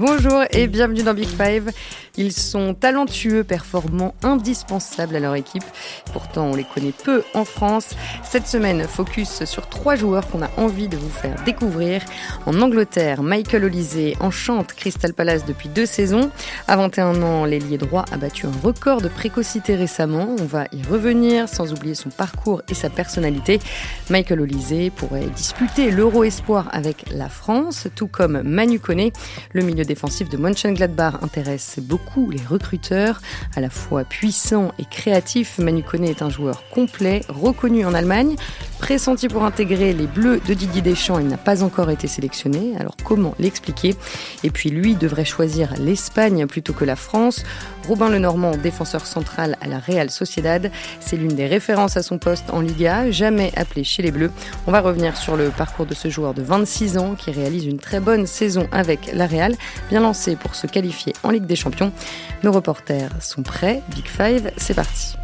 Bonjour et bienvenue dans Big Five. Ils sont talentueux, performants, indispensables à leur équipe. Pourtant, on les connaît peu en France. Cette semaine, focus sur trois joueurs qu'on a envie de vous faire découvrir. En Angleterre, Michael Olysée enchante Crystal Palace depuis deux saisons. À 21 ans, l'ailier droit a battu un record de précocité récemment. On va y revenir sans oublier son parcours et sa personnalité. Michael Olysée pourrait disputer l'Euro Espoir avec la France, tout comme Manu Koné. Le milieu défensif de Mönchengladbach intéresse beaucoup les recruteurs. À la fois puissant et créatif, Manu Koné est un joueur complet, reconnu en Allemagne. Pressenti pour intégrer les Bleus de Didier Deschamps, il n'a pas encore été sélectionné. Alors comment l'expliquer? Et puis lui devrait choisir l'Espagne plutôt que la France. Robin Lenormand, défenseur central à la Real Sociedad, c'est l'une des références à son poste en Liga, jamais appelé chez les Bleus. On va revenir sur le parcours de ce joueur de 26 ans qui réalise une très bonne saison avec la Real, bien lancé pour se qualifier en Ligue des Champions. Nos reporters sont prêts, Big Five, c'est parti.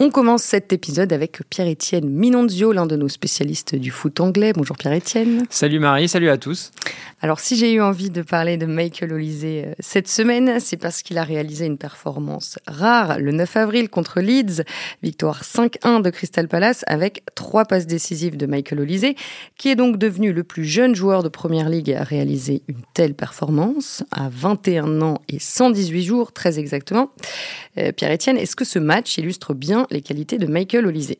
On commence cet épisode avec Pierre-Étienne Minonzio, l'un de nos spécialistes du foot anglais. Bonjour Pierre-Étienne. Salut Marie, salut à tous. Alors si j'ai eu envie de parler de Michael Olysée euh, cette semaine, c'est parce qu'il a réalisé une performance rare le 9 avril contre Leeds, victoire 5-1 de Crystal Palace avec trois passes décisives de Michael Olysée, qui est donc devenu le plus jeune joueur de Première Ligue à réaliser une telle performance à 21 ans et 118 jours très exactement. Euh, Pierre-Étienne, est-ce que ce match illustre bien les qualités de Michael Olysée.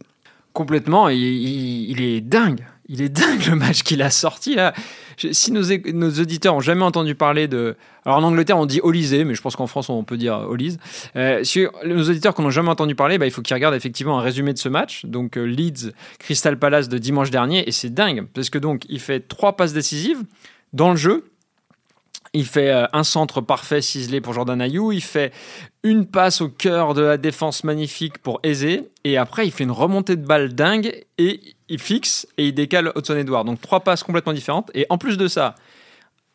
Complètement, il, est dingue. Il est dingue le match qu'il a sorti là. Si nos, auditeurs ont jamais entendu parler de, alors en Angleterre on dit Olysée, mais je pense qu'en France on peut dire Olyse. Euh, si nos auditeurs qui n'ont jamais entendu parler, bah, il faut qu'ils regardent effectivement un résumé de ce match. Donc euh, Leeds Crystal Palace de dimanche dernier et c'est dingue parce que donc il fait trois passes décisives dans le jeu il fait euh, un centre parfait ciselé pour Jordan Ayou. Il fait une passe au cœur de la défense magnifique pour Eze. Et après, il fait une remontée de balle dingue et il fixe et il décale Hudson Edward. Donc trois passes complètement différentes. Et en plus de ça,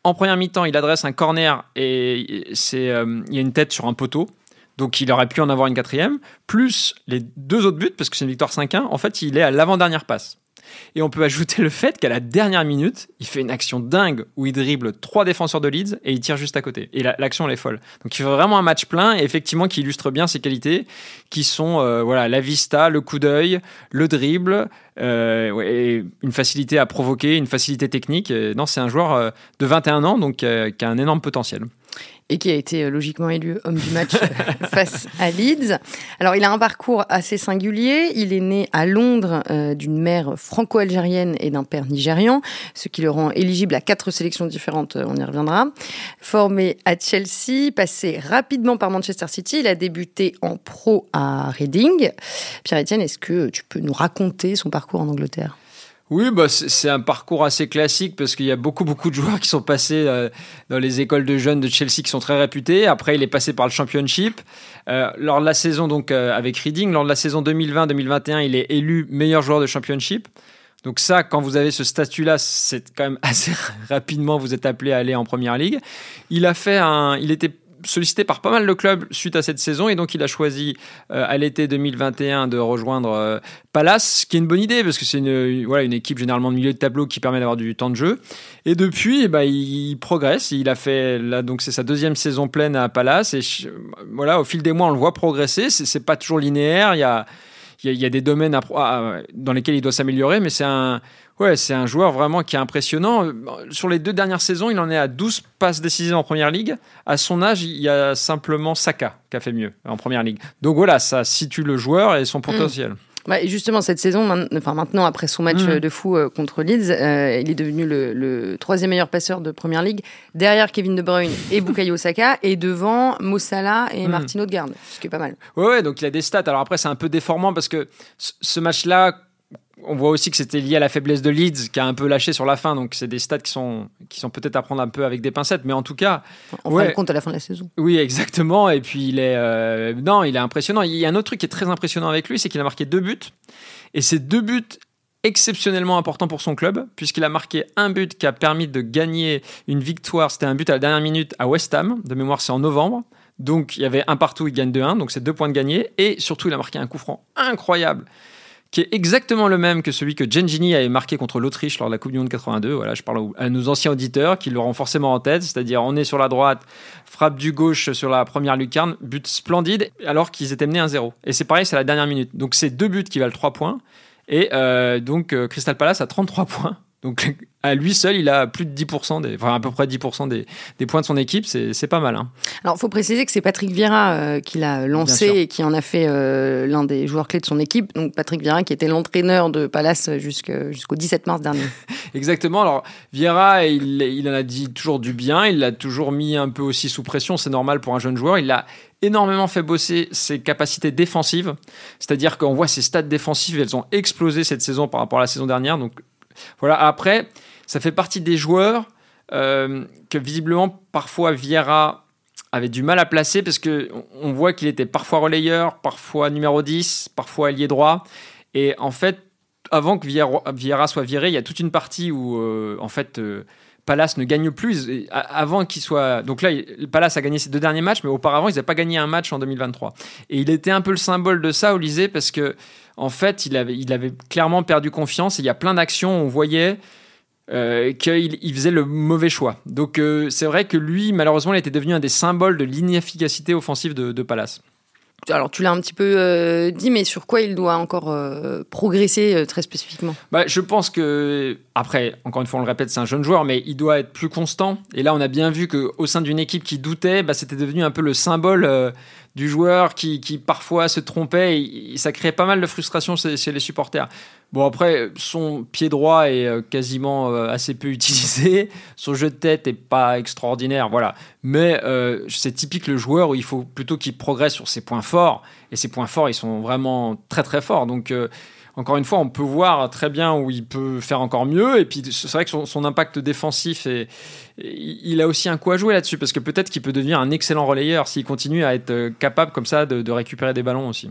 en première mi-temps, il adresse un corner et c'est euh, il y a une tête sur un poteau. Donc il aurait pu en avoir une quatrième. Plus les deux autres buts, parce que c'est une victoire 5-1. En fait, il est à l'avant-dernière passe. Et on peut ajouter le fait qu'à la dernière minute, il fait une action dingue où il dribble trois défenseurs de Leeds et il tire juste à côté. Et l'action, elle est folle. Donc il fait vraiment un match plein et effectivement qui illustre bien ses qualités qui sont euh, voilà, la vista, le coup d'œil, le dribble, euh, une facilité à provoquer, une facilité technique. non, c'est un joueur euh, de 21 ans donc qui a un énorme potentiel et qui a été euh, logiquement élu homme du match euh, face à Leeds. Alors, il a un parcours assez singulier. Il est né à Londres euh, d'une mère franco-algérienne et d'un père nigérian, ce qui le rend éligible à quatre sélections différentes. On y reviendra. Formé à Chelsea, passé rapidement par Manchester City, il a débuté en pro à Reading. Pierre-Etienne, est-ce que tu peux nous raconter son parcours en Angleterre? Oui, bah, c'est un parcours assez classique parce qu'il y a beaucoup, beaucoup de joueurs qui sont passés euh, dans les écoles de jeunes de Chelsea qui sont très réputées. Après, il est passé par le Championship. Euh, lors de la saison donc euh, avec Reading, lors de la saison 2020-2021, il est élu meilleur joueur de Championship. Donc ça, quand vous avez ce statut-là, c'est quand même assez rapidement vous êtes appelé à aller en Première Ligue. Il a fait un, il était sollicité par pas mal de clubs suite à cette saison et donc il a choisi euh, à l'été 2021 de rejoindre euh, Palace, ce qui est une bonne idée parce que c'est une, voilà, une équipe généralement de milieu de tableau qui permet d'avoir du temps de jeu. Et depuis, eh ben, il, progresse. Il a fait là donc c'est sa deuxième saison pleine à Palace et voilà au fil des mois on le voit progresser. C'est pas toujours linéaire. Il y a il y, a des domaines dans lesquels il doit s'améliorer, mais c'est un, Ouais, c'est un joueur vraiment qui est impressionnant. Sur les deux dernières saisons, il en est à 12 passes décisives en première ligue. À son âge, il y a simplement Saka qui a fait mieux en première ligue. Donc voilà, ça situe le joueur et son potentiel. Mmh. justement, cette saison, enfin maintenant, après son match mmh. de fou euh, contre Leeds, euh, il est devenu le, troisième meilleur passeur de Première Ligue, derrière Kevin De Bruyne et Bukayo Saka, et devant Mossala et mmh. Martino de Garde, ce qui est pas mal. Ouais, ouais, donc il a des stats. Alors après, c'est un peu déformant parce que ce match-là, on voit aussi que c'était lié à la faiblesse de Leeds qui a un peu lâché sur la fin. Donc, c'est des stats qui sont, qui sont peut-être à prendre un peu avec des pincettes. Mais en tout cas. On ouais, compte à la fin de la saison. Oui, exactement. Et puis, il est. Euh, non, il est impressionnant. Il y a un autre truc qui est très impressionnant avec lui c'est qu'il a marqué deux buts. Et ces deux buts exceptionnellement importants pour son club, puisqu'il a marqué un but qui a permis de gagner une victoire. C'était un but à la dernière minute à West Ham. De mémoire, c'est en novembre. Donc, il y avait un partout, il gagne 2-1. Donc, c'est deux points de gagné. Et surtout, il a marqué un coup franc incroyable qui est exactement le même que celui que Gengini avait marqué contre l'Autriche lors de la Coupe du Monde 82. Voilà, je parle à nos anciens auditeurs qui l'auront forcément en tête, c'est-à-dire on est sur la droite, frappe du gauche sur la première lucarne, but splendide, alors qu'ils étaient menés 1-0. Et c'est pareil, c'est la dernière minute. Donc c'est deux buts qui valent 3 points. Et euh, donc euh, Crystal Palace a 33 points. Donc à lui seul, il a plus de 10%, des, enfin à peu près 10% des, des, points de son équipe, c'est pas mal. Hein. Alors il faut préciser que c'est Patrick Vieira euh, qui l'a lancé et qui en a fait euh, l'un des joueurs clés de son équipe. Donc Patrick Vieira qui était l'entraîneur de Palace jusqu'au 17 mars dernier. Exactement. Alors Vieira, il, il en a dit toujours du bien, il l'a toujours mis un peu aussi sous pression, c'est normal pour un jeune joueur. Il a énormément fait bosser ses capacités défensives. C'est-à-dire qu'on voit ses stats défensives, elles ont explosé cette saison par rapport à la saison dernière. Donc voilà, après, ça fait partie des joueurs euh, que visiblement, parfois, Vieira avait du mal à placer parce que on voit qu'il était parfois relayeur, parfois numéro 10, parfois allié droit. Et en fait, avant que Vieira, soit viré, il y a toute une partie où, euh, en fait, euh, Palace ne gagne plus. Avant qu'il soit. Donc là, Palace a gagné ses deux derniers matchs, mais auparavant, ils n'avaient pas gagné un match en 2023. Et il était un peu le symbole de ça, Olysée, parce que en fait, il avait, il avait clairement perdu confiance. Et il y a plein d'actions, on voyait euh, qu'il il faisait le mauvais choix. Donc euh, c'est vrai que lui, malheureusement, il était devenu un des symboles de l'inefficacité offensive de, de Palace alors tu l'as un petit peu euh, dit, mais sur quoi il doit encore euh, progresser euh, très spécifiquement? Bah, Je pense que, après, encore une fois, on le répète, c'est un jeune joueur, mais il doit être plus constant. Et là, on a bien vu qu'au sein d'une équipe qui doutait, bah, c'était devenu un peu le symbole du joueur qui, qui, parfois se trompait. Et, ça créait pas mal de frustration chez les supporters. Bon, après, son pied droit est euh, quasiment euh, assez peu utilisé. Son jeu de tête est pas extraordinaire, voilà. Mais euh, c'est typique le joueur où il faut plutôt qu'il progresse sur ses points forts. Et ses points forts, ils sont vraiment très très forts. Donc, encore une fois, on peut voir très bien où il peut faire encore mieux. Et puis, c'est vrai que son, impact défensif, est, il a aussi un coup à jouer là-dessus. Parce que peut-être qu'il peut devenir un excellent relayeur s'il continue à être capable comme ça de récupérer des ballons aussi.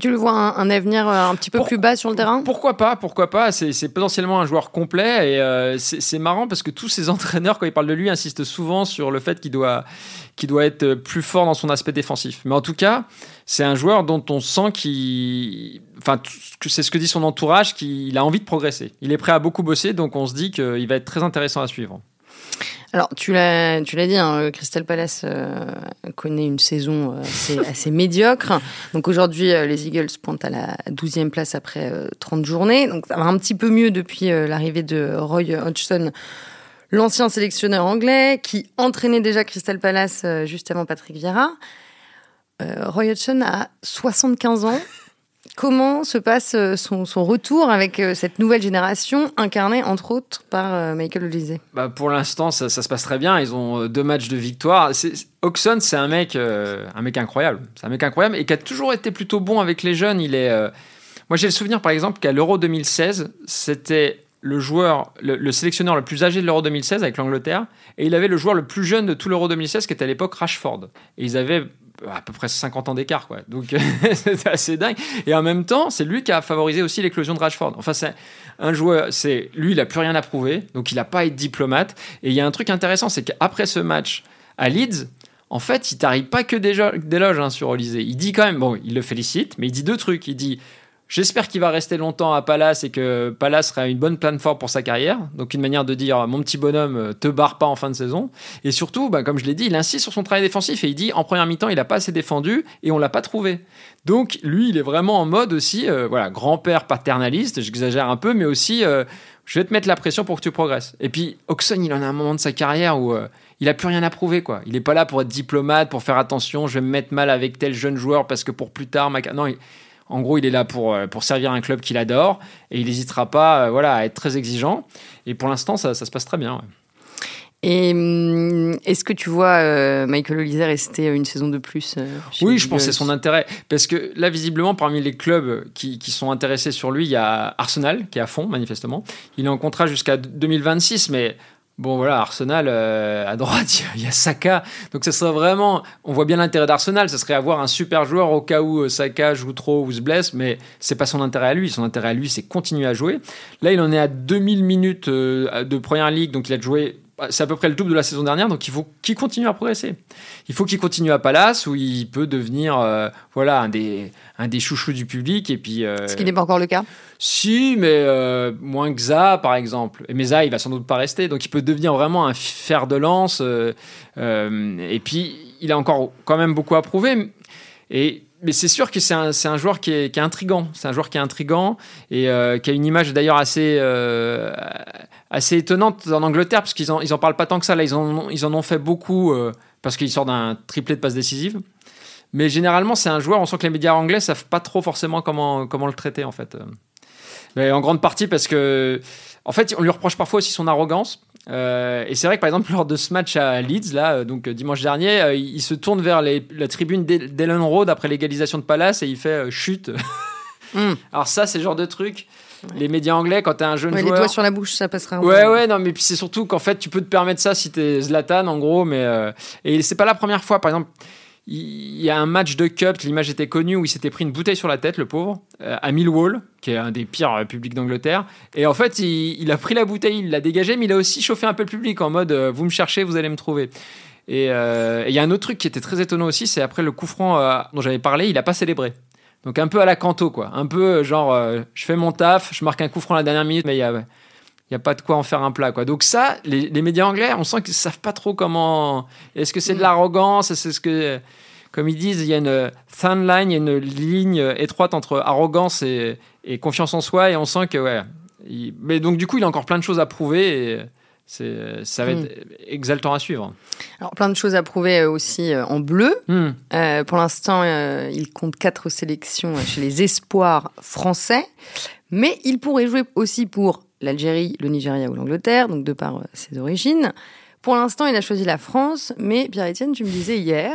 Tu le vois un, avenir euh, un petit peu plus bas sur le terrain? Pourquoi pas Pourquoi pas C'est potentiellement un joueur complet et euh, c'est marrant parce que tous ces entraîneurs, quand ils parlent de lui, insistent souvent sur le fait qu'il doit, qu'il doit être plus fort dans son aspect défensif. Mais en tout cas, c'est un joueur dont on sent qu'il, enfin, c'est ce que dit son entourage, qu'il a envie de progresser. Il est prêt à beaucoup bosser, donc on se dit qu'il va être très intéressant à suivre. Alors, tu l'as, dit, hein, Crystal Palace euh, connaît une saison euh, assez, médiocre. Donc aujourd'hui, euh, les Eagles pointent à la 12e place après 30 journées. Donc ça va un petit peu mieux depuis l'arrivée de Roy Hodgson, l'ancien sélectionneur anglais, qui entraînait déjà Crystal Palace juste avant Patrick Vieira. Roy Hodgson a 75 ans. Comment se passe euh, son, retour avec euh, cette nouvelle génération incarnée entre autres par euh, Michael Olise? Bah Pour l'instant, ça, se passe très bien. Ils ont deux matchs de victoire. Oxon, c'est un mec, un mec incroyable. C'est un mec incroyable et qui a toujours été plutôt bon avec les jeunes. Il est, moi, j'ai le souvenir par exemple qu'à l'Euro 2016, c'était le joueur, le, sélectionneur le plus âgé de l'Euro 2016 avec l'Angleterre, et il avait le joueur le plus jeune de tout l'Euro 2016 qui était à l'époque Rashford. Et ils avaient à peu près 50 ans d'écart, quoi. Donc c'est assez dingue. Et en même temps, c'est lui qui a favorisé aussi l'éclosion de Rashford. Enfin, c'est un joueur, c'est lui, il a plus rien à prouver, donc il n'a pas à être diplomate. Et il y a un truc intéressant, c'est qu'après ce match à Leeds, en fait, il t'arrive pas que d'éloges hein, sur Olysée. Il dit quand même, bon, il le félicite, mais il dit deux trucs. Il dit J'espère qu'il va rester longtemps à Palace et que Palace sera une bonne plateforme pour sa carrière. Donc une manière de dire mon petit bonhomme, euh, te barre pas en fin de saison. Et surtout, bah, comme je l'ai dit, il insiste sur son travail défensif et il dit en première mi-temps il n'a pas assez défendu et on l'a pas trouvé. Donc lui, il est vraiment en mode aussi, euh, voilà, grand-père paternaliste. J'exagère un peu, mais aussi euh, je vais te mettre la pression pour que tu progresses. Et puis Oxon, il en a un moment de sa carrière où il a plus rien à prouver quoi. Il est pas là pour être diplomate, pour faire attention. Je vais me mettre mal avec tel jeune joueur parce que pour plus tard, ma... non. En gros, il est là pour, euh, pour servir un club qu'il adore et il n'hésitera pas euh, voilà, à être très exigeant. Et pour l'instant, ça, se passe très bien. Et hum, est-ce que tu vois euh, Michael Olise rester une saison de plus Oui, je pense que c'est son intérêt. Parce que là, visiblement, parmi les clubs qui, qui, sont intéressés sur lui, il y a Arsenal qui est à fond, manifestement. Il est en contrat jusqu'à 2026, mais Bon voilà, Arsenal euh, à droite, il y a Saka. Donc ça serait vraiment, on voit bien l'intérêt d'Arsenal, ce serait avoir un super joueur au cas où euh, Saka joue trop ou se blesse, mais c'est pas son intérêt à lui. Son intérêt à lui, c'est continuer à jouer. Là, il en est à 2000 minutes euh, de première ligue, donc il a joué c'est à peu près le double de la saison dernière, donc il faut qu'il continue à progresser. Il faut qu'il continue à Palace, où il peut devenir euh, voilà, un des, un des chouchous du public. Et puis, euh, Ce qui n'est pas encore le cas Si, mais euh, moins que Ça, par exemple. Et mais Ça, il va sans doute pas rester, donc il peut devenir vraiment un fer de lance. et puis, il a encore quand même beaucoup à prouver. Et mais c'est sûr que c'est un, un, joueur qui est, qui est intrigant. C'est un joueur qui est intrigant et qui a une image d'ailleurs assez, assez étonnante en Angleterre, parce qu'ils en, ils en parlent pas tant que ça. Là, ils en, ils en ont fait beaucoup euh, parce qu'il sort d'un triplé de passes décisives. Mais généralement, c'est un joueur, on sent que les médias anglais savent pas trop forcément comment, comment le traiter, en fait. Mais en grande partie parce que, en fait, on lui reproche parfois aussi son arrogance. Euh, et c'est vrai que par exemple, lors de ce match à Leeds, là, donc dimanche dernier, euh, il se tourne vers la tribune d'Ellen Road après l'égalisation de Palace et il fait chute. Hmm. Alors, ça, c'est le genre de truc les médias anglais, quand tu es un jeune joueur. Les doigts sur la bouche, ça passera. Ouais, ouais, non, mais puis c'est surtout qu'en fait, tu peux te permettre ça si tu es Zlatan, en gros. Mais, euh, et c'est pas la première fois. Par exemple, il y a un match de Cup, l'image était connue, où il s'était pris une bouteille sur la tête, le pauvre, euh, à Millwall, qui est un des pires euh, publics d'Angleterre. Et en fait, il, a pris la bouteille, il l'a dégagée, mais il a aussi chauffé un peu le public en mode vous me cherchez, vous allez me trouver. Et il y a un autre truc qui était très étonnant aussi, c'est après le coup franc dont j'avais parlé, il a pas célébré. Donc un peu à la canto, quoi. Un peu euh, genre, euh, je fais mon taf, je marque un coup franc à la dernière minute, mais il y a, y a pas de quoi en faire un plat, quoi. Donc ça, les, médias anglais, on sent qu'ils savent pas trop comment. Est-ce que c'est de mm. l'arrogance C'est ce que, comme ils disent, il y a une thin line, il y a une ligne étroite entre arrogance et, confiance en soi, et on sent que ouais. Mais donc du coup, il a encore plein de choses à prouver. Et, ça va être hmm. exaltant à suivre. Alors, plein de choses à prouver euh, aussi euh, en bleu. Hmm. Euh, pour l'instant, il compte quatre sélections chez les espoirs français, mais il pourrait jouer aussi pour l'Algérie, le Nigeria ou l'Angleterre, donc de par ses origines. Pour l'instant, il a choisi la France, mais Pierre-Etienne, tu me disais hier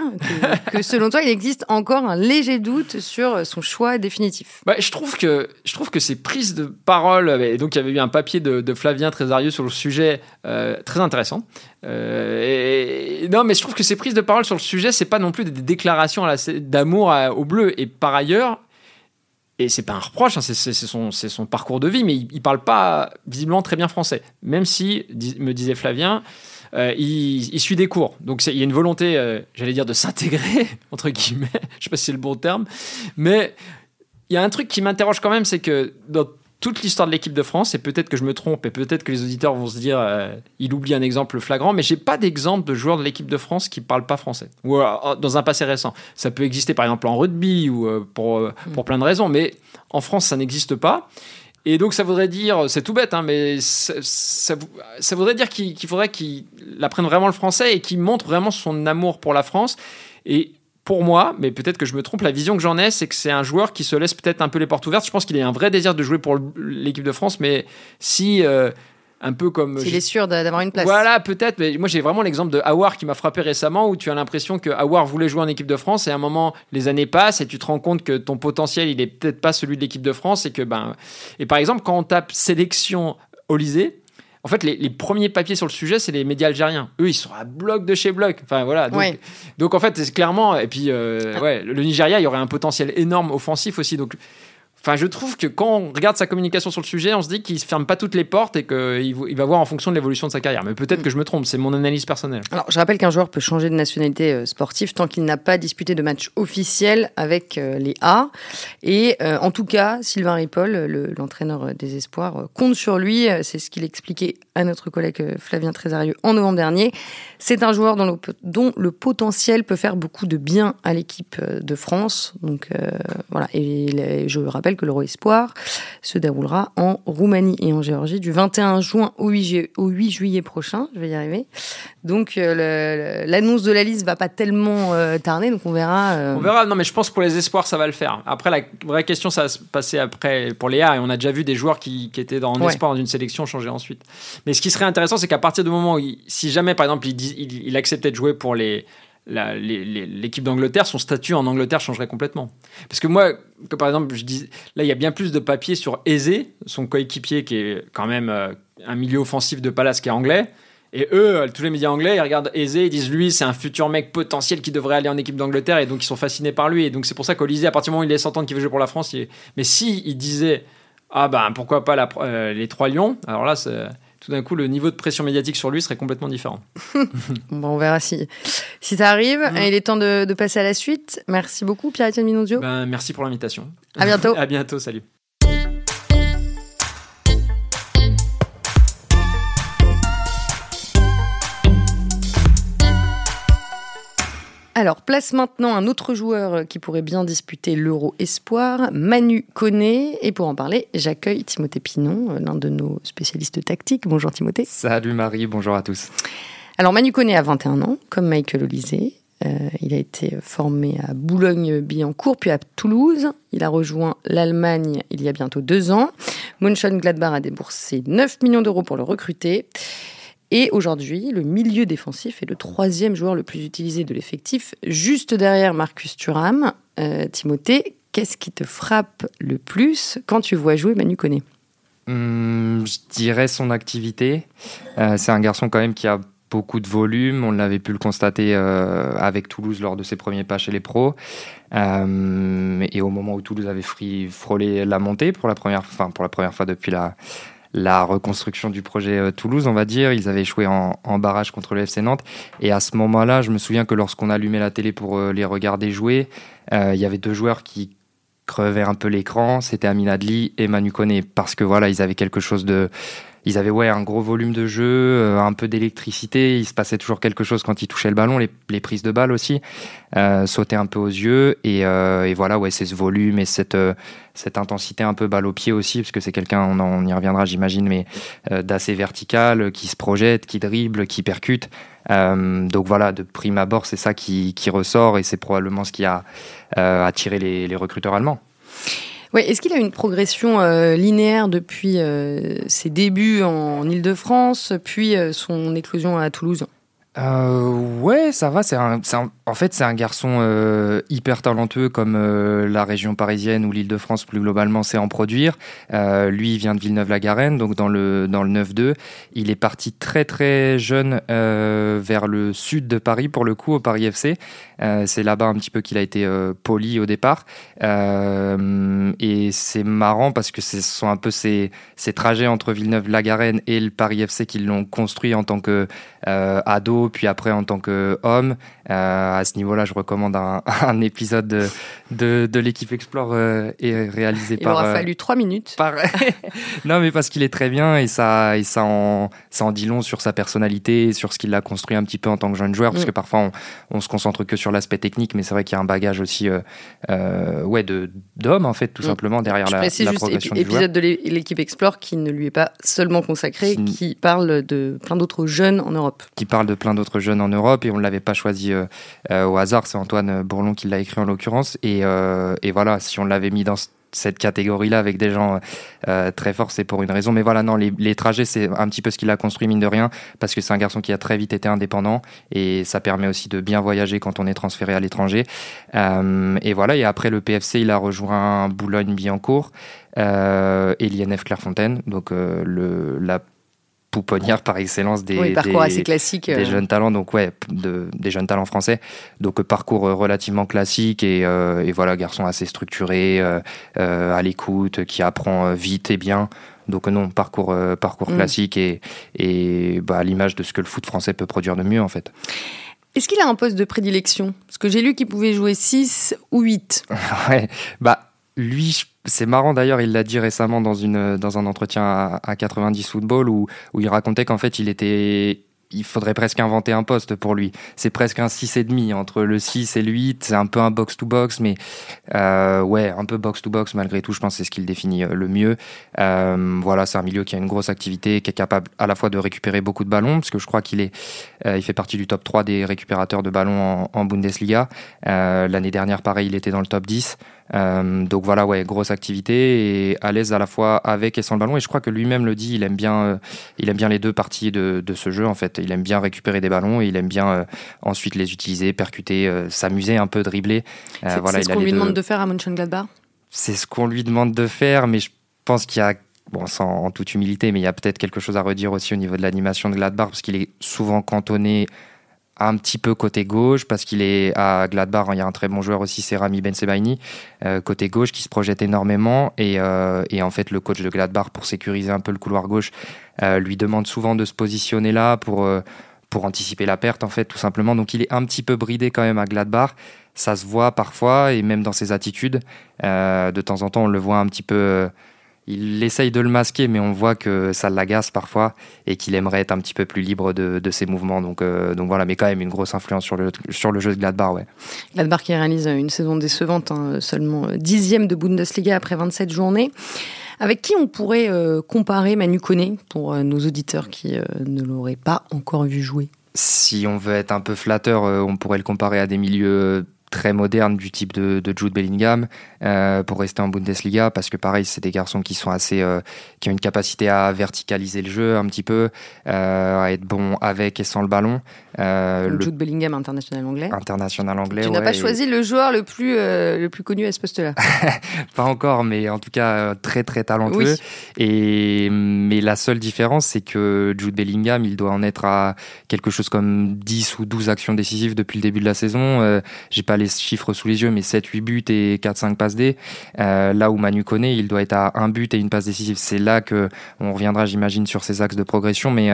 que, selon toi, il existe encore un léger doute sur son choix définitif. Bah, je, trouve que, je trouve que ces prises de parole, et donc il y avait eu un papier de, Flavien Trésarieux sur le sujet euh, très intéressant. Euh, et, non, mais je trouve que ces prises de parole sur le sujet, c'est pas non plus des déclarations d'amour au bleu. Et par ailleurs, et c'est pas un reproche, hein, c'est son, parcours de vie, mais il, il, parle pas visiblement très bien français. Même si, me disait Flavien, euh, il, suit des cours. Donc il y a une volonté, euh, j'allais dire, de s'intégrer, entre guillemets. Je sais pas si c'est le bon terme. Mais il y a un truc qui m'interroge quand même, c'est que dans toute l'histoire de l'équipe de France, et peut-être que je me trompe, et peut-être que les auditeurs vont se dire, euh, il oublie un exemple flagrant, mais j'ai pas d'exemple de joueurs de l'équipe de France qui parlent pas français, ou dans un passé récent. Ça peut exister par exemple en rugby ou pour, pour plein de raisons, mais en France ça n'existe pas. Et donc ça voudrait dire, c'est tout bête, hein, mais ça, ça, voudrait dire qu'il faudrait qu'il apprenne vraiment le français et qu'il montre vraiment son amour pour la France. Et pour moi, mais peut-être que je me trompe, la vision que j'en ai, c'est que c'est un joueur qui se laisse peut-être un peu les portes ouvertes. Je pense qu'il a un vrai désir de jouer pour l'équipe de France, mais si euh, un peu comme. S'il est sûr d'avoir une place. Voilà, peut-être. Mais moi, j'ai vraiment l'exemple de Awar qui m'a frappé récemment, où tu as l'impression que Awar voulait jouer en équipe de France, et à un moment, les années passent, et tu te rends compte que ton potentiel, il est peut-être pas celui de l'équipe de France, et que ben. Et par exemple, quand on tape sélection Olysée, en fait, les, premiers papiers sur le sujet, c'est les médias algériens. Eux, ils sont à bloc de chez bloc. Enfin, voilà. Donc, donc en fait, c'est clairement. Et puis, euh, ah. ouais, le Nigeria, il y aurait un potentiel énorme offensif aussi. Donc, Enfin, je trouve que quand on regarde sa communication sur le sujet, on se dit qu'il ne se ferme pas toutes les portes et qu'il il va voir en fonction de l'évolution de sa carrière. Mais peut-être mm. que je me trompe, c'est mon analyse personnelle. Alors, je rappelle qu'un joueur peut changer de nationalité euh, sportive tant qu'il n'a pas disputé de match officiel avec euh, les A. Et euh, en tout cas, Sylvain Ripoll, l'entraîneur des Espoirs, compte sur lui. C'est ce qu'il expliquait à notre collègue Flavien Trésarieux en novembre dernier. C'est un joueur dont le, dont le, potentiel peut faire beaucoup de bien à l'équipe de France. Donc voilà, et je rappelle que l'Euro Espoir se déroulera en Roumanie et en Géorgie du 21 juin au 8, juillet prochain. Je vais y arriver. Donc euh, l'annonce de la liste va pas tellement euh, tarder, donc on verra. Euh. On verra. Non, mais je pense que pour les espoirs, ça va le faire. Après, la vraie question, ça va se passer après pour les A. Et on a déjà vu des joueurs qui, étaient dans, en espoir dans une sélection changer ensuite. Mais ce qui serait intéressant, c'est qu'à partir du moment où, si jamais, par exemple, il, il acceptait de jouer pour les l'équipe d'Angleterre, son statut en Angleterre changerait complètement. Parce que moi, par exemple, je dis, là, il y a bien plus de papier sur Eze, son coéquipier, qui est quand même euh, un milieu offensif de Palace qui est anglais. Et eux, euh, tous les médias anglais, ils regardent Eze, ils disent lui, c'est un futur mec potentiel qui devrait aller en équipe d'Angleterre, et donc ils sont fascinés par lui. Et donc c'est pour ça qu'Olysée, à partir du moment où il laisse entendre qu'il veut jouer pour la France, mais si il disait, ah ben pourquoi pas euh, les trois lions, alors là, tout d'un coup, le niveau de pression médiatique sur lui serait complètement différent. bon, on verra si, si ça arrive. Mm. Il est temps de, passer à la suite. Merci beaucoup, Pierre-Étienne Minozio. Ben, merci pour l'invitation. À bientôt. à bientôt, salut. Alors, place maintenant un autre joueur qui pourrait bien disputer l'Euro Espoir, Manu Koné. Et pour en parler, j'accueille Timothée Pinon, l'un de nos spécialistes tactiques. Bonjour Timothée. Salut Marie, bonjour à tous. Alors, Manu Koné a 21 ans, comme Michael Olysée. Euh, il a été formé à Boulogne-Billancourt, puis à Toulouse. Il a rejoint l'Allemagne il y a bientôt deux ans. Mönchengladbach a déboursé 9 millions d'euros pour le recruter. Et aujourd'hui, le milieu défensif est le troisième joueur le plus utilisé de l'effectif, juste derrière Marcus Thuram. Euh, Timothée, qu'est-ce qui te frappe le plus quand tu vois jouer Manu Koné? Hum, Je dirais son activité. Euh, c'est un garçon quand même qui a beaucoup de volume. On l'avait pu le constater euh, avec Toulouse lors de ses premiers pas chez les pros. et au moment où Toulouse avait frôlé la montée pour la première, enfin, pour la première fois depuis la, la reconstruction du projet euh, Toulouse, on va dire. Ils avaient échoué en, barrage contre le FC Nantes. Et à ce moment-là, je me souviens que lorsqu'on allumait la télé pour euh, les regarder jouer, euh, il y avait deux joueurs qui crevaient un peu l'écran. C'était Amin Adli et Manu Koné. Parce que voilà, ils avaient quelque chose de ils avaient ouais un gros volume de jeu, euh, un peu d'électricité. Il se passait toujours quelque chose quand ils touchaient le ballon, les, prises de balle aussi euh, sautaient un peu aux yeux. Et, euh, voilà, ouais, c'est ce volume et cette euh, cette intensité un peu balle au pied aussi, parce que c'est quelqu'un, on, y reviendra j'imagine, mais d'assez vertical, qui se projette, qui dribble, qui percute. donc voilà, de prime abord, c'est ça qui, ressort et c'est probablement ce qui a attiré les recruteurs allemands. Ouais, Est-ce qu'il a une progression euh, linéaire depuis euh, ses débuts en, Ile-de-France, puis euh, son éclosion à Toulouse? Ouais, ça va. C'est un, en fait, c'est un garçon hyper talentueux comme la région parisienne ou l'Île-de-France plus globalement sait en produire. lui, il vient de Villeneuve-la-Garenne, donc dans le, dans le 9-2. Il est parti très très jeune vers le sud de Paris, pour le coup, au Paris FC. Euh, c'est là-bas un petit peu qu'il a été euh, poli au départ. Euh, et c'est marrant parce que ce sont un peu ces, ces trajets entre Villeneuve-la-Garenne et le Paris FC qui l'ont construit en tant que ado, puis après en tant qu'homme. À ce niveau-là, je recommande un, un épisode de, de, de l'équipe Explore et réalisé Il par. Il aura fallu trois minutes. Par... non, mais parce qu'il est très bien et ça, et ça, en, ça en dit long sur sa personnalité, sur ce qu'il a construit un petit peu en tant que jeune joueur, parce mm. que parfois on, on se concentre que sur l'aspect technique, mais c'est vrai qu'il y a un bagage aussi euh, euh, ouais, d'homme, en fait, tout mm. simplement, derrière la, la juste épisode de l'équipe Explore qui ne lui est pas seulement consacré, qui, parle de plein d'autres jeunes en Europe. Qui parle de plein d'autres jeunes en Europe, et on ne l'avait pas choisi euh, au hasard, c'est Antoine Bourlon qui l'a écrit en l'occurrence, et, et voilà, si on l'avait mis dans cette catégorie-là avec des gens euh, très forts, c'est pour une raison. Mais voilà, non, les, trajets, c'est un petit peu ce qu'il a construit, mine de rien, parce que c'est un garçon qui a très vite été indépendant et ça permet aussi de bien voyager quand on est transféré à l'étranger. Euh, et voilà, et après le PFC, il a rejoint Boulogne-Billancourt euh, et l'INF Clairefontaine, donc le, la pouponnière par excellence des, classique, des euh. jeunes talents, donc ouais, de, des jeunes talents français. Donc euh, parcours euh, relativement classique et, et voilà, garçon assez structuré, à l'écoute, qui apprend vite et bien. Donc non, parcours, parcours mm. classique et, et bah, à l'image de ce que le foot français peut produire de mieux en fait. Est-ce qu'il a un poste de prédilection? Parce que j'ai lu qu'il pouvait jouer 6 ou 8. ouais, bah lui, c'est marrant d'ailleurs, il l'a dit récemment dans, une, dans un entretien à, à 90 Football où, où il racontait qu'en fait il était il faudrait presque inventer un poste pour lui. C'est presque un 6,5 entre le 6 et le 8. C'est un peu un box-to-box, mais euh, ouais, un peu box-to-box malgré tout. Je pense que c'est ce qu'il définit euh, le mieux. Euh, voilà, c'est un milieu qui a une grosse activité, qui est capable à la fois de récupérer beaucoup de ballons, parce que je crois qu'il euh, fait partie du top 3 des récupérateurs de ballons en, en Bundesliga. L'année dernière, pareil, il était dans le top 10. Euh, donc voilà, ouais, grosse activité et à l'aise à la fois avec et sans le ballon. Et je crois que lui-même le dit, il aime bien, euh, il aime bien les deux parties de, de, ce jeu en fait. Il aime bien récupérer des ballons et il aime bien euh, ensuite les utiliser, percuter, s'amuser un peu, dribbler. C'est voilà, ce qu'on lui demande de faire à Mönchengladbach. C'est ce qu'on lui demande de faire, mais je pense qu'il y a bon, sans, en toute humilité, mais il y a peut-être quelque chose à redire aussi au niveau de l'animation de Gladbach, parce qu'il est souvent cantonné un petit peu côté gauche parce qu'il est à Gladbach. Il y a un très bon joueur aussi, c'est Rami Ben côté gauche qui se projette énormément. Et, et, en fait, le coach de Gladbach, pour sécuriser un peu le couloir gauche, lui demande souvent de se positionner là pour pour anticiper la perte, en fait, tout simplement. Donc, il est un petit peu bridé quand même à Gladbach. Ça se voit parfois, et même dans ses attitudes. Euh, de temps en temps, on le voit un petit peu. Euh, il essaye de le masquer, mais on voit que ça l'agace parfois et qu'il aimerait être un petit peu plus libre de, ses mouvements. Donc, euh, donc voilà, mais quand même une grosse influence sur le, sur le jeu de Gladbach. Ouais. Gladbach qui réalise une saison décevante, hein, seulement dixième de Bundesliga après 27 journées. Avec qui on pourrait euh, comparer Manu Koné pour euh, nos auditeurs qui euh, ne l'auraient pas encore vu jouer? Si on veut être un peu flatteur, on pourrait le comparer à des milieux très modernes du type de, Jude Bellingham pour rester en Bundesliga parce que pareil c'est des garçons qui sont assez qui ont une capacité à verticaliser le jeu un petit peu à être bon avec et sans le ballon euh, le... Jude Bellingham, international anglais. International anglais. Tu n'as pas choisi le joueur le plus, euh, le plus connu à ce poste-là Pas encore, mais en tout cas euh, très très talentueux. Et, mais la seule différence, c'est que Jude Bellingham, il doit en être à quelque chose comme 10 ou 12 actions décisives depuis le début de la saison. Euh, J'ai pas les chiffres sous les yeux, mais 7, 8 buts et 4-5 passes Euh, là où Manu Koné, il doit être à un but et une passe décisive. C'est là que on reviendra, j'imagine, sur ses axes de progression, mais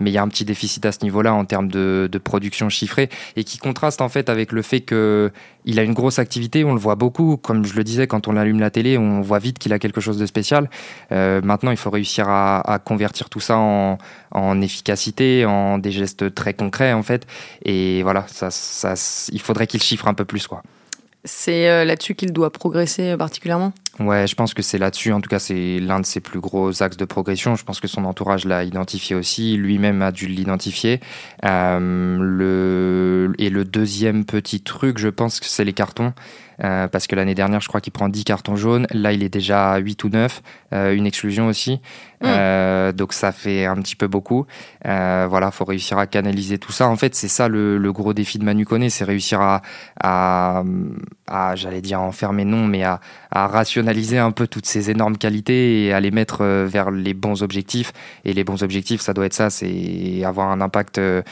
mais il y a un petit déficit à ce niveau-là en termes de de, production chiffrée et qui contraste en fait avec le fait que il a une grosse activité, on le voit beaucoup, comme je le disais, quand on allume la télé, on voit vite qu'il a quelque chose de spécial. Euh, maintenant, il faut réussir à, convertir tout ça en, efficacité, en des gestes très concrets, en fait. Et voilà, ça, ça il faudrait qu'il chiffre un peu plus, quoi. C'est euh, là-dessus qu'il doit progresser euh, particulièrement? Ouais, je pense que c'est là-dessus. En tout cas, c'est l'un de ses plus gros axes de progression. Je pense que son entourage l'a identifié aussi. Lui-même a dû l'identifier. Euh. Et le deuxième petit truc, je pense que c'est les cartons. Parce que l'année dernière, je crois qu'il prend 10 cartons jaunes. Là, il est déjà à 8 ou 9, euh, une exclusion aussi. Mm. Euh, donc ça fait un petit peu beaucoup. Euh, voilà, faut réussir à canaliser tout ça. En fait, c'est ça le, gros défi de Manu Koné, c'est réussir à, à, j'allais dire enfermer non, mais à, rationaliser un peu toutes ces énormes qualités et à les mettre euh, vers les bons objectifs. Et les bons objectifs, ça doit être ça, c'est avoir un impact euh,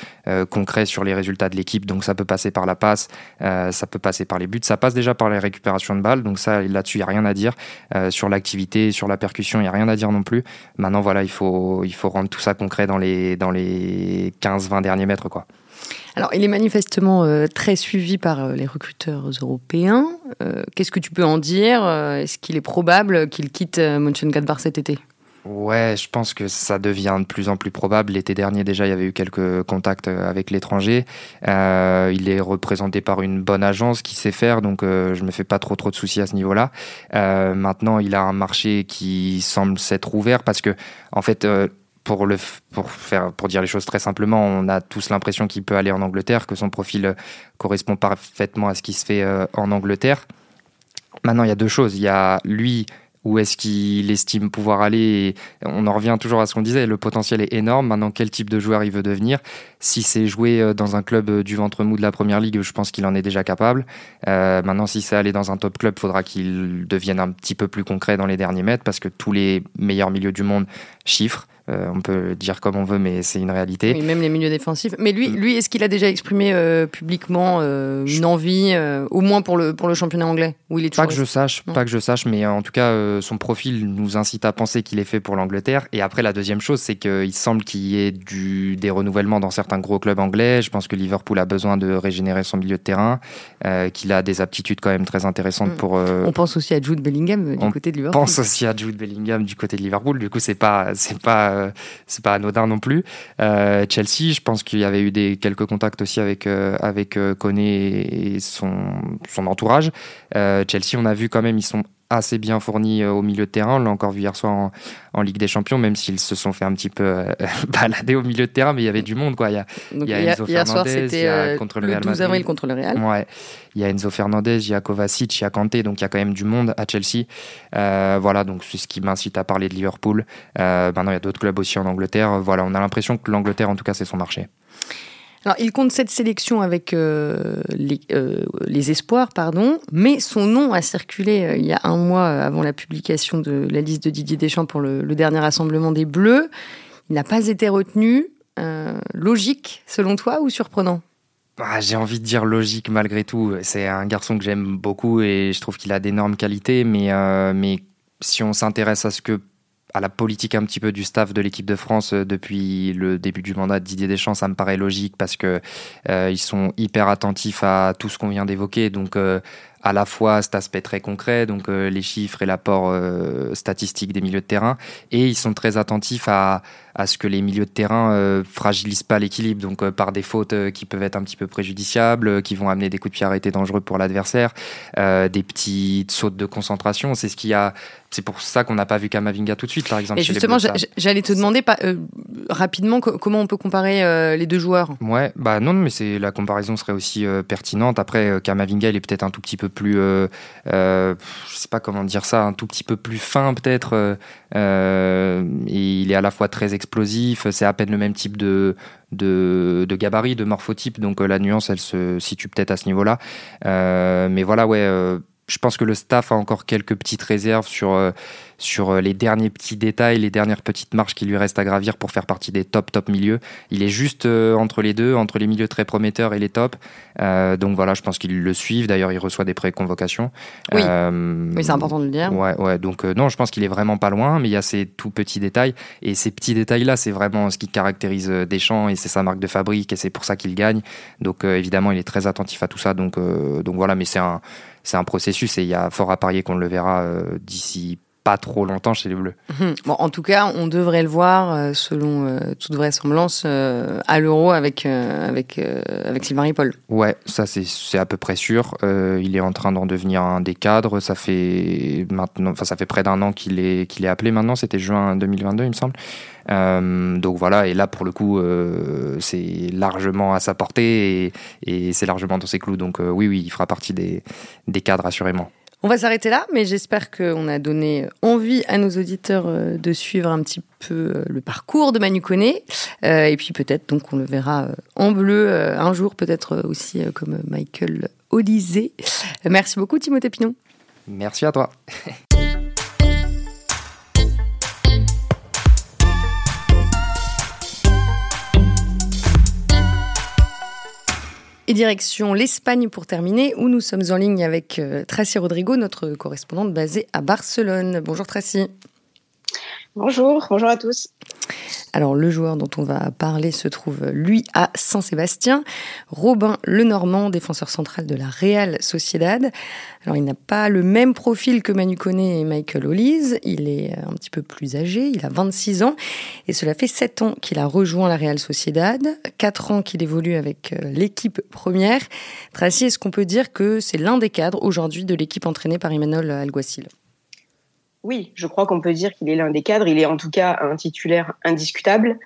concret sur les résultats de l'équipe. Donc ça peut passer par la passe, ça peut passer par les buts, ça passe déjà par les récupérations de balles. Donc ça, là-dessus, il y a rien à dire. sur l'activité, sur la percussion, il y a rien à dire non plus. Maintenant, voilà, il faut, il faut rendre tout ça concret dans les, dans les 15-20 derniers mètres. Quoi. Alors, il est manifestement euh, très suivi par euh, les recruteurs européens. Euh, qu'est-ce que tu peux en dire? Est-ce qu'il est probable qu'il quitte Mönchengladbach cet été? Ouais, je pense que ça devient de plus en plus probable. L'été dernier, déjà, il y avait eu quelques contacts euh, avec l'étranger. Euh, il est représenté par une bonne agence qui sait faire, donc euh, je me fais pas trop trop de soucis à ce niveau-là. Euh, maintenant, il a un marché qui semble s'être ouvert parce que, en fait, pour le pour faire pour dire les choses très simplement, on a tous l'impression qu'il peut aller en Angleterre, que son profil correspond parfaitement à ce qui se fait en Angleterre. Maintenant, il y a deux choses. Il y a lui où est-ce qu'il estime pouvoir aller On en revient toujours à ce qu'on disait, le potentiel est énorme. Maintenant, quel type de joueur il veut devenir? Si c'est jouer euh, dans un club euh, du ventre mou de la première ligue, je pense qu'il en est déjà capable. Euh, maintenant, si c'est aller dans un top club, il faudra qu'il devienne un petit peu plus concret dans les derniers mètres parce que tous les meilleurs milieux du monde chiffrent. Euh, on peut dire comme on veut, mais c'est une réalité. Oui, même les milieux défensifs. Mais lui, mm. lui est-ce qu'il a déjà exprimé euh, publiquement euh, une envie, au moins pour le, pour le championnat anglais où il est Pas que je sache, pas que je sache, mais en tout cas, son profil nous incite à penser qu'il est fait pour l'Angleterre. Et après, la deuxième chose, c'est qu'il semble qu'il y ait du, des renouvellements dans certains gros clubs anglais. Je pense que Liverpool a besoin de régénérer son milieu de terrain, qu'il a des aptitudes quand même très intéressantes mm. pour. On pense aussi à Jude Bellingham du côté de Liverpool. On pense aussi à Jude Bellingham du côté de Liverpool. Du coup, c'est pas, c'est pas euh, c'est pas anodin non plus. Euh, Chelsea, je pense qu'il y avait eu des quelques contacts aussi avec euh, avec Koné et son son entourage. Chelsea, on a vu quand même ils sont assez bien fournis au milieu de terrain. On l'a encore vu hier soir en, Ligue des Champions, même s'ils se sont fait un petit peu balader au milieu de terrain, mais il y avait du monde. Quoi. Il y a, il y a Enzo hier Fernandez, soir, il contre le, le 12 avril contre le Real. Ouais. Il y a Enzo Fernandez, il y a Kovacic, il y a Kanté, donc il y a quand même du monde à Chelsea. Euh, voilà, donc c'est ce qui m'incite à parler de Liverpool. Euh, maintenant, il y a d'autres clubs aussi en Angleterre. Voilà, on a l'impression que l'Angleterre, en tout cas, c'est son marché. Alors, il compte cette sélection avec euh, les, les, espoirs, pardon, mais son nom a circulé il y a un mois avant la publication de la liste de Didier Deschamps pour le, le dernier rassemblement des Bleus. Il n'a pas été retenu. logique, selon toi, ou surprenant? Ah, J'ai envie de dire logique malgré tout. C'est un garçon que j'aime beaucoup et je trouve qu'il a d'énormes qualités, mais, mais si on s'intéresse à ce que à la politique un petit peu du staff de l'équipe de France euh, depuis le début du mandat de Didier Deschamps, ça me paraît logique parce que euh, ils sont hyper attentifs à tout ce qu'on vient d'évoquer. Donc euh, à la fois cet aspect très concret, donc les chiffres et l'apport statistique des milieux de terrain, et ils sont très attentifs à, à ce que les milieux de terrain euh, fragilisent pas l'équilibre, donc par des fautes qui peuvent être un petit peu préjudiciables, qui vont amener des coups de pied arrêtés dangereux pour l'adversaire, des petites sautes de concentration. C'est ce qui a c'est pour ça qu'on n'a pas vu Kamavinga tout de suite, par exemple. Et justement, j'allais te demander euh, rapidement comment on peut comparer euh, les deux joueurs? Ouais, bah non, mais c'est la comparaison serait aussi euh, pertinente. Après, Kamavinga, il est peut-être un tout petit peu plus, je sais pas comment dire ça, un tout petit peu plus fin peut-être. il est à la fois très explosif. C'est à peine le même type de de, de gabarit, de morphotype. Donc la nuance, elle se situe peut-être à ce niveau-là. mais voilà, ouais je pense que le staff a encore quelques petites réserves sur, euh, sur euh, les derniers petits détails, les dernières petites marches qui lui restent à gravir pour faire partie des top, top milieux. Il est juste euh, entre les deux, entre les milieux très prometteurs et les tops. donc voilà, je pense qu'ils le suivent. D'ailleurs, il reçoit des pré-convocations. Oui, oui c'est important de le dire. Ouais, ouais. Donc non, je pense qu'il est vraiment pas loin, mais il y a ces tout petits détails. Et ces petits détails-là, c'est vraiment ce qui caractérise Deschamps et c'est sa marque de fabrique et c'est pour ça qu'il gagne. Donc évidemment, il est très attentif à tout ça. Donc, donc voilà, mais c'est un c'est un processus et il y a fort à parier qu'on le verra euh, d'ici pas trop longtemps chez les Bleus. Hum, bon, en tout cas, on devrait le voir, euh, selon euh, toute vraisemblance, à l'Euro avec, avec, avec Sylvain Paul. Ouais, ça c'est à peu près sûr. il est en train d'en devenir un des cadres. Ça fait, maintenant, ça fait près d'un an qu'il est, qu'il est appelé maintenant. C'était juin 2022, il me semble. Donc voilà, et là pour le coup, c'est largement à sa portée et, c'est largement dans ses clous. Donc oui, oui, il fera partie des, des cadres assurément. On va s'arrêter là, mais j'espère qu'on a donné envie à nos auditeurs euh, de suivre un petit peu euh, le parcours de Manu Koné. Euh, et puis peut-être donc on le verra en bleu un jour, peut-être aussi comme Michael Olysée. Merci beaucoup Timothée Pinon. Merci à toi. Et direction l'Espagne pour terminer, où nous sommes en ligne avec euh, Tracy Rodrigo, notre correspondante basée à Barcelone. Bonjour Tracy. Bonjour, bonjour à tous. Alors le joueur dont on va parler se trouve lui à Saint-Sébastien, Robin Lenormand, défenseur central de la Real Sociedad. Alors il n'a pas le même profil que Manu Koné et Michael Olise, il est un petit peu plus âgé, il a 26 ans et cela fait 7 ans qu'il a rejoint la Real Sociedad, 4 ans qu'il évolue avec euh, l'équipe première. Tracy, est-ce qu'on peut dire que c'est l'un des cadres aujourd'hui de l'équipe entraînée par Emmanuel Alguacil? Oui, je crois qu'on peut dire qu'il est l'un des cadres. Il est en tout cas un titulaire indiscutable.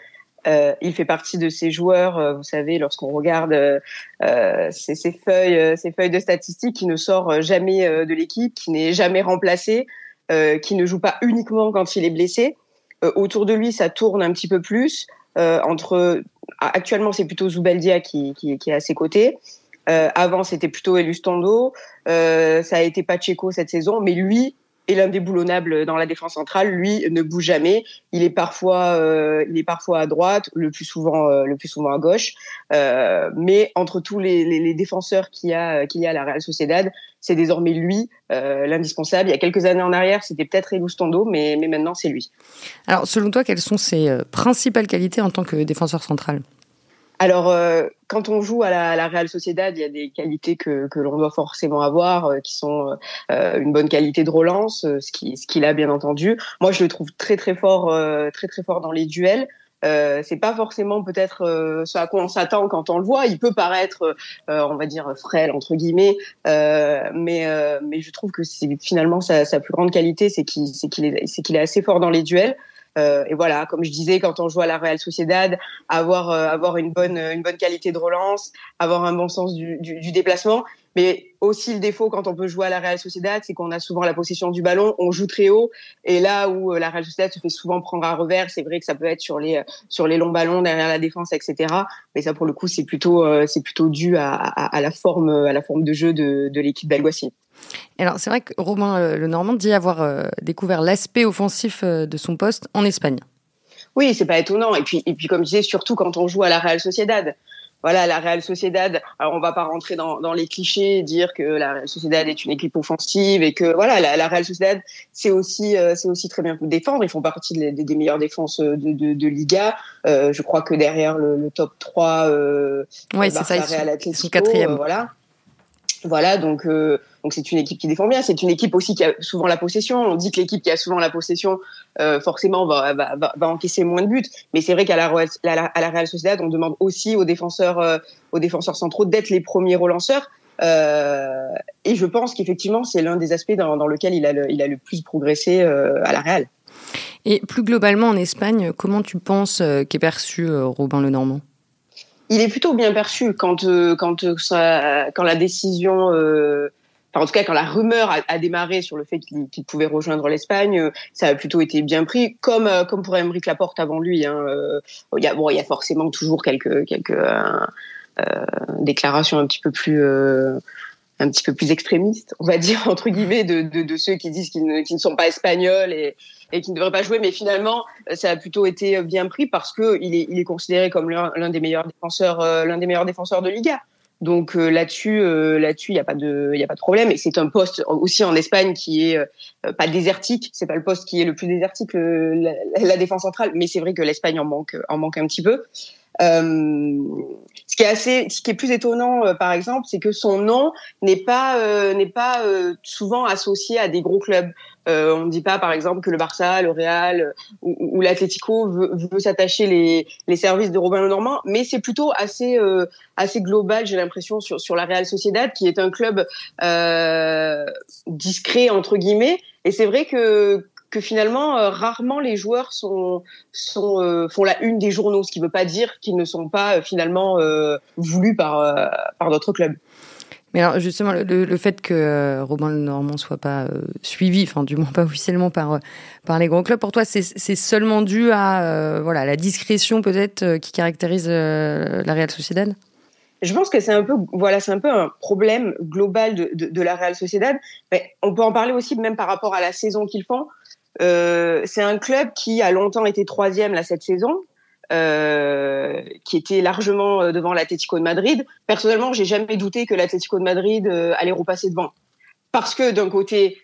Euh, il fait partie de ces joueurs, euh, vous savez, lorsqu'on regarde euh, ces, feuilles, ces feuilles de statistiques, qui ne sort jamais de l'équipe, qui n'est jamais remplacé, qui ne joue pas uniquement quand il est blessé. autour de lui, ça tourne un petit peu plus. entre actuellement, c'est plutôt Zubeldia qui, qui, qui, est à ses côtés. avant, c'était plutôt Elustondo. ça a été Pacheco cette saison, mais lui, et l'indéboulonnable dans la défense centrale, lui, ne bouge jamais. Il est parfois, euh, il est parfois à droite, le plus souvent, euh, le plus souvent à gauche. Euh, mais entre tous les, défenseurs qu'il y a, à la Real Sociedad, c'est désormais lui l'indispensable. Il y a quelques années en arrière, c'était peut-être Elustondo, mais, mais maintenant c'est lui. Alors, selon toi, quelles sont ses principales qualités en tant que défenseur central? Alors, euh, quand on joue à la, la, Real Sociedad, il y a des qualités que, que l'on doit forcément avoir, euh, qui sont euh, une bonne qualité de relance, ce qui ce qu'il a bien entendu. Moi, je le trouve très très fort, très très fort dans les duels. Euh, c'est pas forcément peut-être ce à quoi on s'attend quand on le voit. Il peut paraître, on va dire, frêle entre guillemets, mais mais je trouve que c'est finalement sa, sa, plus grande qualité, c'est qu'il c'est qu'il est c'est qu'il est assez fort dans les duels. Euh, et voilà, comme je disais, quand on joue à la Real Sociedad, avoir euh, avoir une bonne une bonne qualité de relance, avoir un bon sens du, du, du, déplacement. Mais aussi le défaut quand on peut jouer à la Real Sociedad, c'est qu'on a souvent la possession du ballon, on joue très haut, et là où euh, la Real Sociedad se fait souvent prendre à revers, c'est vrai que ça peut être sur les sur les longs ballons derrière la défense, etc. Mais ça pour le coup, c'est plutôt c'est plutôt dû à, à, à, la forme à la forme de jeu de, de l'équipe d'Alguacil. Alors c'est vrai que Romain euh, Le Normand dit avoir euh, découvert l'aspect offensif euh, de son poste en Espagne. Oui, c'est pas étonnant. Et puis, et puis comme je disais, surtout quand on joue à la Real Sociedad. voilà, la Real Sociedad. Alors, on va pas rentrer dans, dans les clichés dire que la Real Sociedad est une équipe offensive et que voilà, la, la Real Sociedad, c'est aussi, euh, c'est aussi très bien pour défendre. Ils font partie des, des meilleures défenses de, de, de Liga. Euh, je crois que derrière le, le top 3, euh, ouais, c'est ça, Real ils sont quatrième. voilà. Voilà, donc euh, donc c'est une équipe qui défend bien. C'est une équipe aussi qui a souvent la possession. On dit que l'équipe qui a souvent la possession, euh, forcément, va, va, va, encaisser moins de buts. Mais c'est vrai qu'à la, à la Real Sociedad, on demande aussi aux défenseurs, euh, aux défenseurs centraux d'être les premiers relanceurs. Euh, et je pense qu'effectivement, c'est l'un des aspects dans, dans, lequel il a le, il a le plus progressé à la Real. Et plus globalement en Espagne, comment tu penses qu'est perçu Robin Lenormand? Il est plutôt bien perçu quand euh, quand euh, ça, quand la décision euh, En tout cas, quand la rumeur a, a démarré sur le fait qu'il qu pouvait rejoindre l'Espagne, ça a plutôt été bien pris, comme comme pour Emeric Laporte avant lui. Hein. Il y a bon, il y a forcément toujours quelques quelques euh, déclarations un petit peu plus un petit peu plus extrémistes, on va dire entre guillemets, de, de, de ceux qui disent qu'ils ne, ne, sont pas espagnols et, et qui ne devraient pas jouer. Mais finalement, ça a plutôt été bien pris parce que il est, il est considéré comme l'un des meilleurs défenseurs, euh, l'un des meilleurs défenseurs de Liga. Donc euh, là-dessus, euh, là-dessus, il n'y a pas de, il a pas de problème. Et c'est un poste aussi en Espagne qui est euh, pas désertique. C'est pas le poste qui est le plus désertique, le, la, la, défense centrale. Mais c'est vrai que l'Espagne en manque, en manque un petit peu. Euh, ce qui est assez, ce qui est plus étonnant, euh, par exemple, c'est que son nom n'est pas euh, n'est pas souvent associé à des gros clubs. on ne dit pas, par exemple, que le Barça, le Real ou, ou l'Atlético veut, veut s'attacher les, les services de Robin Lenormand, mais c'est plutôt assez assez global, j'ai l'impression, sur sur la Real Sociedad, qui est un club discret entre guillemets. Et c'est vrai que que finalement euh, rarement les joueurs sont, sont euh, font la une des journaux, ce qui ne veut pas dire qu'ils ne sont pas euh, finalement voulus par par d'autres clubs. Mais alors justement, le, le fait que Robin Normand soit pas suivi, enfin du moins pas officiellement par par les grands clubs, pour toi, c'est seulement dû à voilà la discrétion peut-être qui caractérise la Real Sociedad? Je pense que c'est un peu voilà c'est un peu un problème global de, de, de la Real Sociedad mais on peut en parler aussi même par rapport à la saison qu'ils font c'est un club qui a longtemps été troisième là cette saison, euh, qui était largement euh, devant l'Atlético de Madrid. Personnellement, j'ai jamais douté que l'Atlético de Madrid euh, allait repasser devant, parce que d'un côté,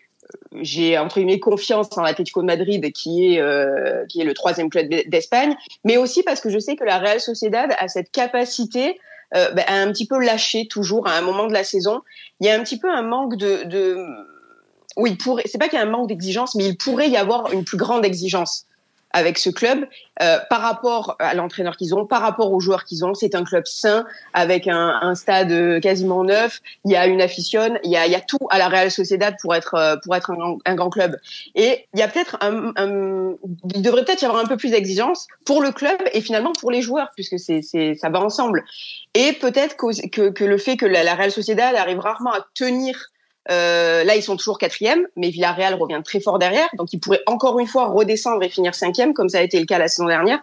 j'ai entre guillemets confiance en l'Atlético de Madrid qui est euh, qui est le troisième club d'Espagne, mais aussi parce que je sais que la Real Sociedad a cette capacité euh, ben, à un petit peu lâcher toujours à un moment de la saison. Il y a un petit peu un manque de, de oui, pourrait, c'est pas qu'il y a un manque d'exigence, mais il pourrait y avoir une plus grande exigence avec ce club euh, par rapport à l'entraîneur qu'ils ont, par rapport aux joueurs qu'ils ont. C'est un club sain avec un, stade quasiment neuf. Il y a une afficionne, il y a, il tout à la Real Sociedad pour être euh, pour être un, grand club. Et il y a peut-être il devrait peut-être y avoir un peu plus d'exigence pour le club et finalement pour les joueurs puisque c'est ça va ensemble. Et peut-être que, que, que le fait que la, la Real Sociedad arrive rarement à tenir euh, là, ils sont toujours quatrième, mais Villarreal revient très fort derrière, donc ils pourraient encore une fois redescendre et finir cinquième, comme ça a été le cas la saison dernière.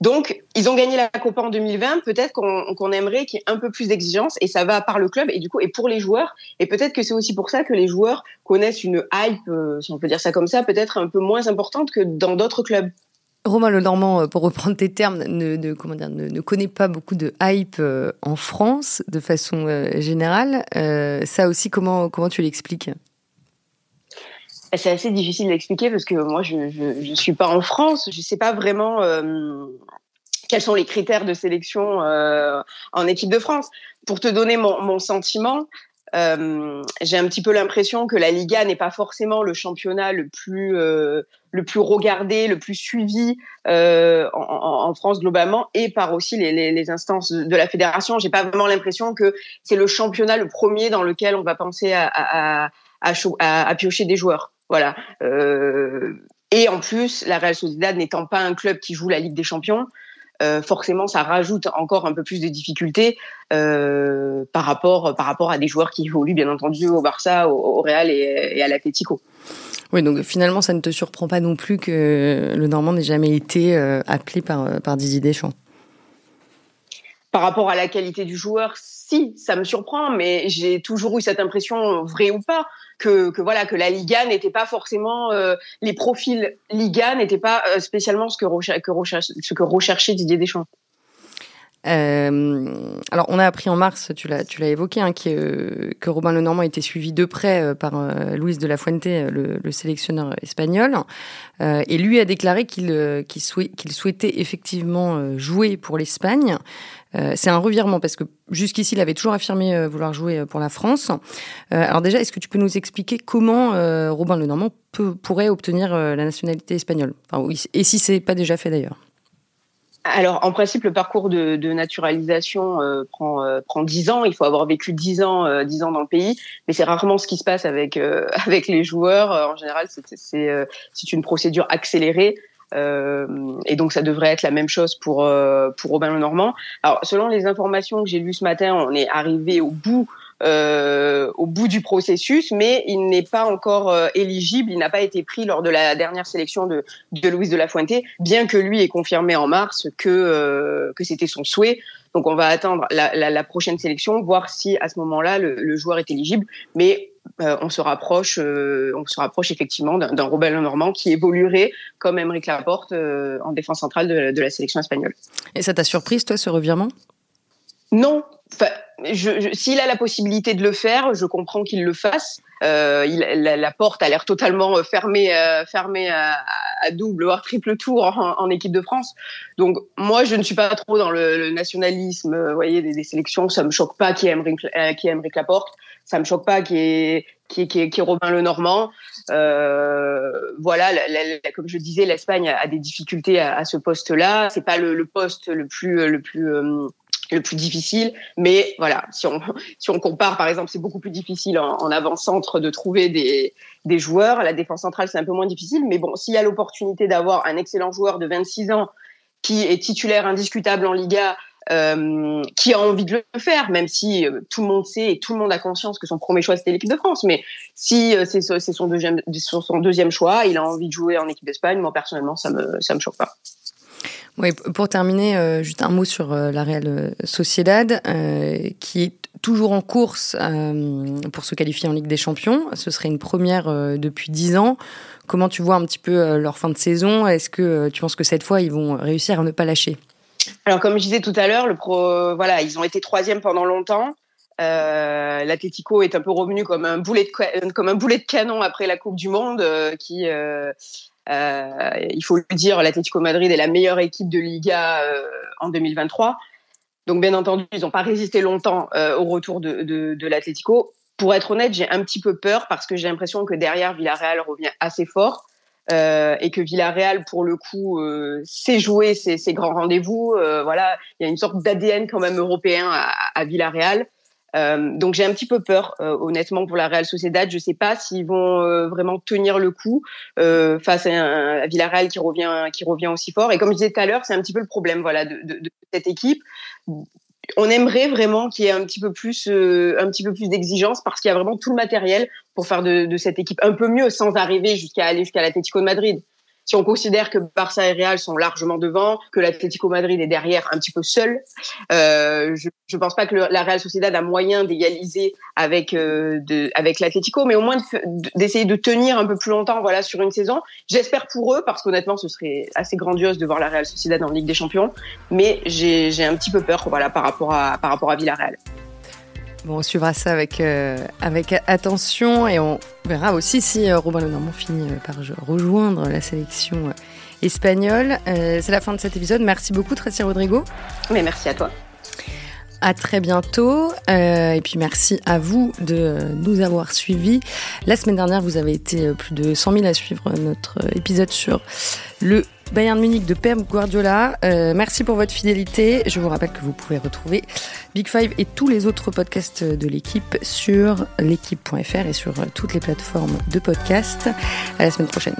Donc, ils ont gagné la Copa en 2020. Peut-être qu'on qu aimerait qu'il y ait un peu plus d'exigence, et ça va par le club et du coup et pour les joueurs. Et peut-être que c'est aussi pour ça que les joueurs connaissent une hype, euh, si on peut dire ça comme ça, peut-être un peu moins importante que dans d'autres clubs. Romain Le Normand, euh, pour reprendre tes termes, ne, ne connaît pas beaucoup de hype euh, en France de façon euh, générale. Ça aussi, comment, comment tu l'expliques? C'est assez difficile d'expliquer parce que moi, je ne suis pas en France. Je ne sais pas vraiment quels sont les critères de sélection en équipe de France. Pour te donner mon sentiment, euh, j'ai un petit peu l'impression que la Liga n'est pas forcément le championnat le plus euh, le plus regardé, le plus suivi euh, en, France globalement et par aussi les instances de la fédération. J'ai pas vraiment l'impression que c'est le championnat le premier dans lequel on va penser à, à, à, à, à piocher des joueurs. Voilà. Euh, et en plus, la Real Sociedad n'étant pas un club qui joue la Ligue des Champions, euh, forcément ça rajoute encore un peu plus de difficultés euh, par rapport par rapport à des joueurs qui évoluent bien entendu au Barça, au, au Real et, et à l'Atlético. Oui, donc finalement ça ne te surprend pas non plus que le Normand n'ait jamais été euh, appelé par par Didier Deschamps. Par rapport à la qualité du joueur, si, ça me surprend, mais j'ai toujours eu cette impression, vrai ou pas, que, voilà que la Liga n'était pas forcément euh, les profils Liga n'étaient pas euh, spécialement ce que, recherchait Didier Deschamps. Euh, alors, on a appris en mars, tu l'as, tu l'as évoqué, hein, que, que Robin Lenormand a été suivi de près par Luis de la Fuente, le, le sélectionneur espagnol. Et lui a déclaré qu'il, qu'il souhaitait effectivement jouer pour l'Espagne. C'est un revirement parce que jusqu'ici, il avait toujours affirmé vouloir jouer pour la France. alors déjà, est-ce que tu peux nous expliquer comment Robin Lenormand pourrait obtenir la nationalité espagnole? Et si c'est pas déjà fait d'ailleurs? Alors, en principe, le parcours de, naturalisation euh, prend euh, prend dix ans. Il faut avoir vécu dix ans euh, dix ans dans le pays, mais c'est rarement ce qui se passe avec avec les joueurs. En général, c'est c'est une procédure accélérée. Et donc ça devrait être la même chose pour pour Robin Lenormand. Alors selon les informations que j'ai lues ce matin, on est arrivé au bout euh, au bout du processus, mais il n'est pas encore euh, éligible, il n'a pas été pris lors de la dernière sélection de, de Louise de la Fuente, bien que lui ait confirmé en mars que, euh, que c'était son souhait. Donc on va attendre la, la, la, prochaine sélection, voir si à ce moment-là le, le joueur est éligible, mais euh, on se rapproche, on se rapproche effectivement d'un Robert Normand qui évoluerait comme Emeric Laporte en défense centrale de, de la sélection espagnole. Et ça t'a surprise toi ce revirement? Non, Enfin, je, je, s'il a la possibilité de le faire, je comprends qu'il le fasse. Euh, il, la, la, porte a l'air totalement euh, fermée, euh, fermée à, à, double voire triple tour en, en, équipe de France. Donc moi, je ne suis pas trop dans le, le nationalisme, euh, vous voyez, des, des, sélections. Ça me choque pas qui aime qui aime Laporte. Ça me choque pas qui est qui qui qui est Robin Lenormand. Euh, voilà, comme je disais, l'Espagne a, des difficultés à, ce poste-là. C'est pas le, poste le plus le plus le plus difficile. Mais voilà, si on, si on compare, par exemple, c'est beaucoup plus difficile en, en avant-centre de trouver des, des joueurs. La défense centrale, c'est un peu moins difficile. Mais bon, s'il y a l'opportunité d'avoir un excellent joueur de 26 ans qui est titulaire indiscutable en Liga, euh, qui a envie de le faire, même si euh, tout le monde sait et tout le monde a conscience que son premier choix c'était l'équipe de France. Mais si euh, c'est son deuxième, son deuxième choix, il a envie de jouer en équipe d'Espagne, moi personnellement, ça me, ça me choque pas. Oui, pour terminer, juste un mot sur la Real Sociedad, qui est toujours en course pour se qualifier en Ligue des Champions. Ce serait une première depuis dix ans. Comment tu vois un petit peu leur fin de saison? Est-ce que tu penses que cette fois, ils vont réussir à ne pas lâcher? Alors, comme je disais tout à l'heure, le pro, voilà, ils ont été troisième pendant longtemps. Euh, L'Atlético est un peu revenu comme un boulet de comme un boulet de canon après la Coupe du Monde, euh, qui euh, euh, il faut le dire, l'Atlético Madrid est la meilleure équipe de Liga euh, en 2023. Donc, bien entendu, ils n'ont pas résisté longtemps euh, au retour de, de, de l'Atlético. Pour être honnête, j'ai un petit peu peur parce que j'ai l'impression que derrière, Villarreal revient assez fort. Euh, et que Villarreal, pour le coup, euh, sait jouer ses, ses grands rendez-vous. Euh, voilà, il y a une sorte d'ADN quand même européen à, à Villarreal. Euh, donc j'ai un petit peu peur, euh, honnêtement, pour la Real Sociedad. Je ne sais pas s'ils vont euh, vraiment tenir le coup face à, un, à Villarreal qui revient, qui revient aussi fort. Et comme je disais tout à l'heure, c'est un petit peu le problème, voilà, de, de, de cette équipe. On aimerait vraiment qu'il y ait un petit peu plus, euh, un petit peu plus d'exigence parce qu'il y a vraiment tout le matériel pour faire de, de cette équipe un peu mieux sans arriver jusqu'à aller jusqu'à l'Atlético de Madrid si on considère que Barça et Real sont largement devant, que l'Atlético Madrid est derrière un petit peu seul, euh, je ne pense pas que le, la Real Sociedad a moyen d'égaliser avec euh, avec l'Atlético, mais au moins d'essayer de, de, tenir un peu plus longtemps, voilà, sur une saison. J'espère pour eux, parce qu'honnêtement, ce serait assez grandiose de voir la Real Sociedad en Ligue des Champions, mais j'ai un petit peu peur, voilà, par rapport à par rapport à Villarreal. Bon, on suivra ça avec, euh, avec attention et on verra aussi si euh, Robin Lenormand finit euh, par rejoindre la sélection euh, espagnole. C'est la fin de cet épisode. Merci beaucoup, Tracy Rodrigo. Mais merci à toi. À très bientôt. Et puis merci à vous de nous avoir suivis. La semaine dernière, vous avez été plus de 100 000 à suivre notre épisode sur le Bayern Munich de Pep Guardiola. Euh, merci pour votre fidélité. Je vous rappelle que vous pouvez retrouver Big Five et tous les autres podcasts de l'équipe sur l'équipe.fr et sur toutes les plateformes de podcast. À la semaine prochaine.